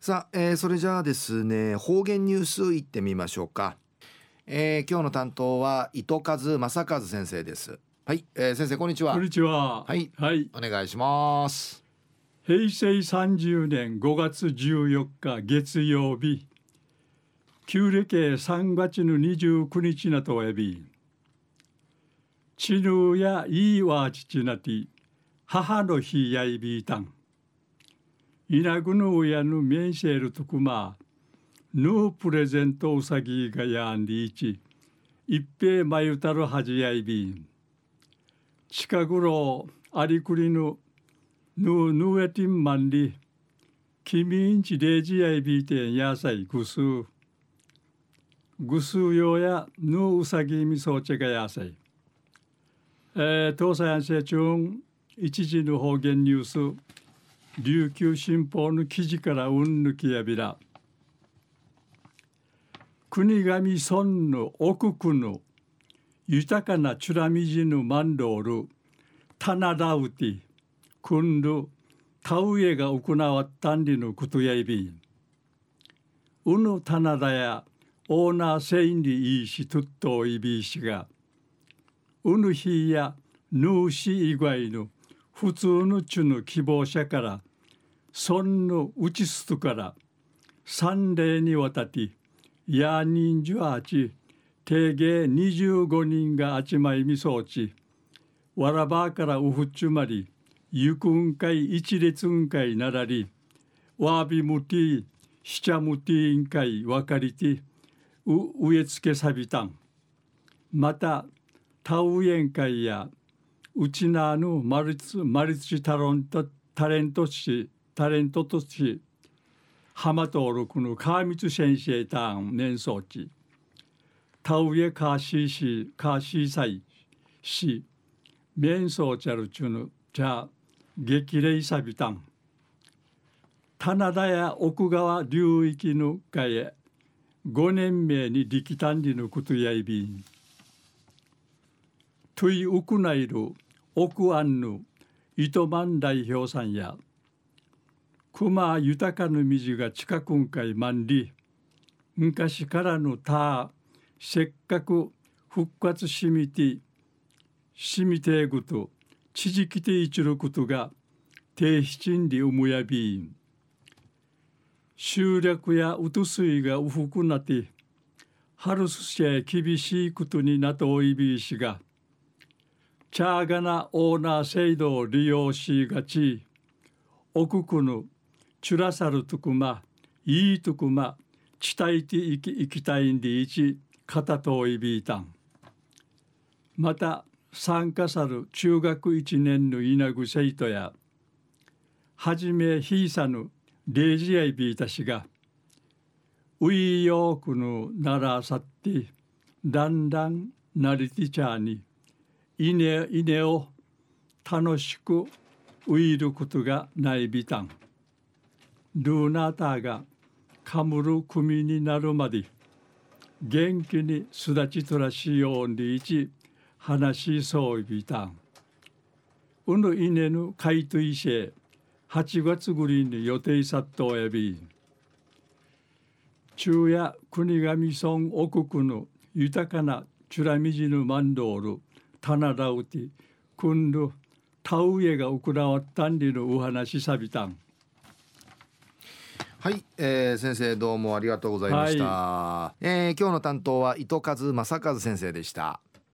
さあ、えー、それじゃあですね方言ニュースいってみましょうか、えー、今日の担当は糸数正和先生です。はい、えー、先生こんにちは。こんにちは。はい、はい、お願いします。平成30年5月14日月曜日。旧暦3月の29日なとおやび。ちぬやいいわちちなて母の日やいびいたんイナグヌウヤヌメンシェルトクマヌープレゼントウサギがやんりいち一平まゆたるはじやいびん近頃ありくりぬヌーヌエティンマンリ君んちデジやいびてんやさいぐすぐすよやヌーウサギみそうちがやさいえー、東西安政中一時の方言ニュース。琉球新報の記事からうんぬきやびら。国神村の奥区の豊かなチュラミジヌマンドールタナダウティクンルタウエが行わったんりのことやいびん。うぬタナダやオーナーセインリいいしとっといびいしがうぬひやヌーシ以外の普通のちゅの希望者からそんのうちすとから三例にわたってや人数あち定芸二十五人があちまいみそうちわらばからうふっちゅまりゆくんかい一列んかいならりわびむてぃしちゃむてぃんかいわかりてう植え付けさびたん。またタウエン会やうちなぬマリツマリツタロントタレントしタレントとし浜登録の川光先生ターン年装置田植えカーシーシーカーシーサイし面相チャルチュヌじゃ激励サビタン棚田や奥川流域のかえ5年目に力単理のことやいびん。トイウクナイル奥アンヌ糸満代表さんや熊豊かな水が近くんかい万里昔からのたせっかく復活しみてしみてぐとちじきていちることが低七んでうむやびん。集落やうとすいがうふくなて春すしや厳しいことになとおいびいしがチャーガナオーナー制度を利用しがち。奥くぬチュラサルトクマいいとくまちたいていきいきたいんでいち片といびいたんまた参加さる中学一年の稲ぐ生徒やはじめひいさぬレジアイビーたしがウィーヨークのならさってだんだんなりてちゃに稲稲を楽しくウィーることがないびたん。ルーナーターがかむる組になるまで元気にすだちとらしようにいち話しそうびたん。うぬいねぬかいといせ8月ぐりに予定さっとおやび昼夜国神村奥区の豊かなチュラミジヌマンドールタナダウティくんる田植えが行わったんりのお話さびたん。はい、えー、先生どうもありがとうございました、はい、えー、今日の担当は糸数正和先生でした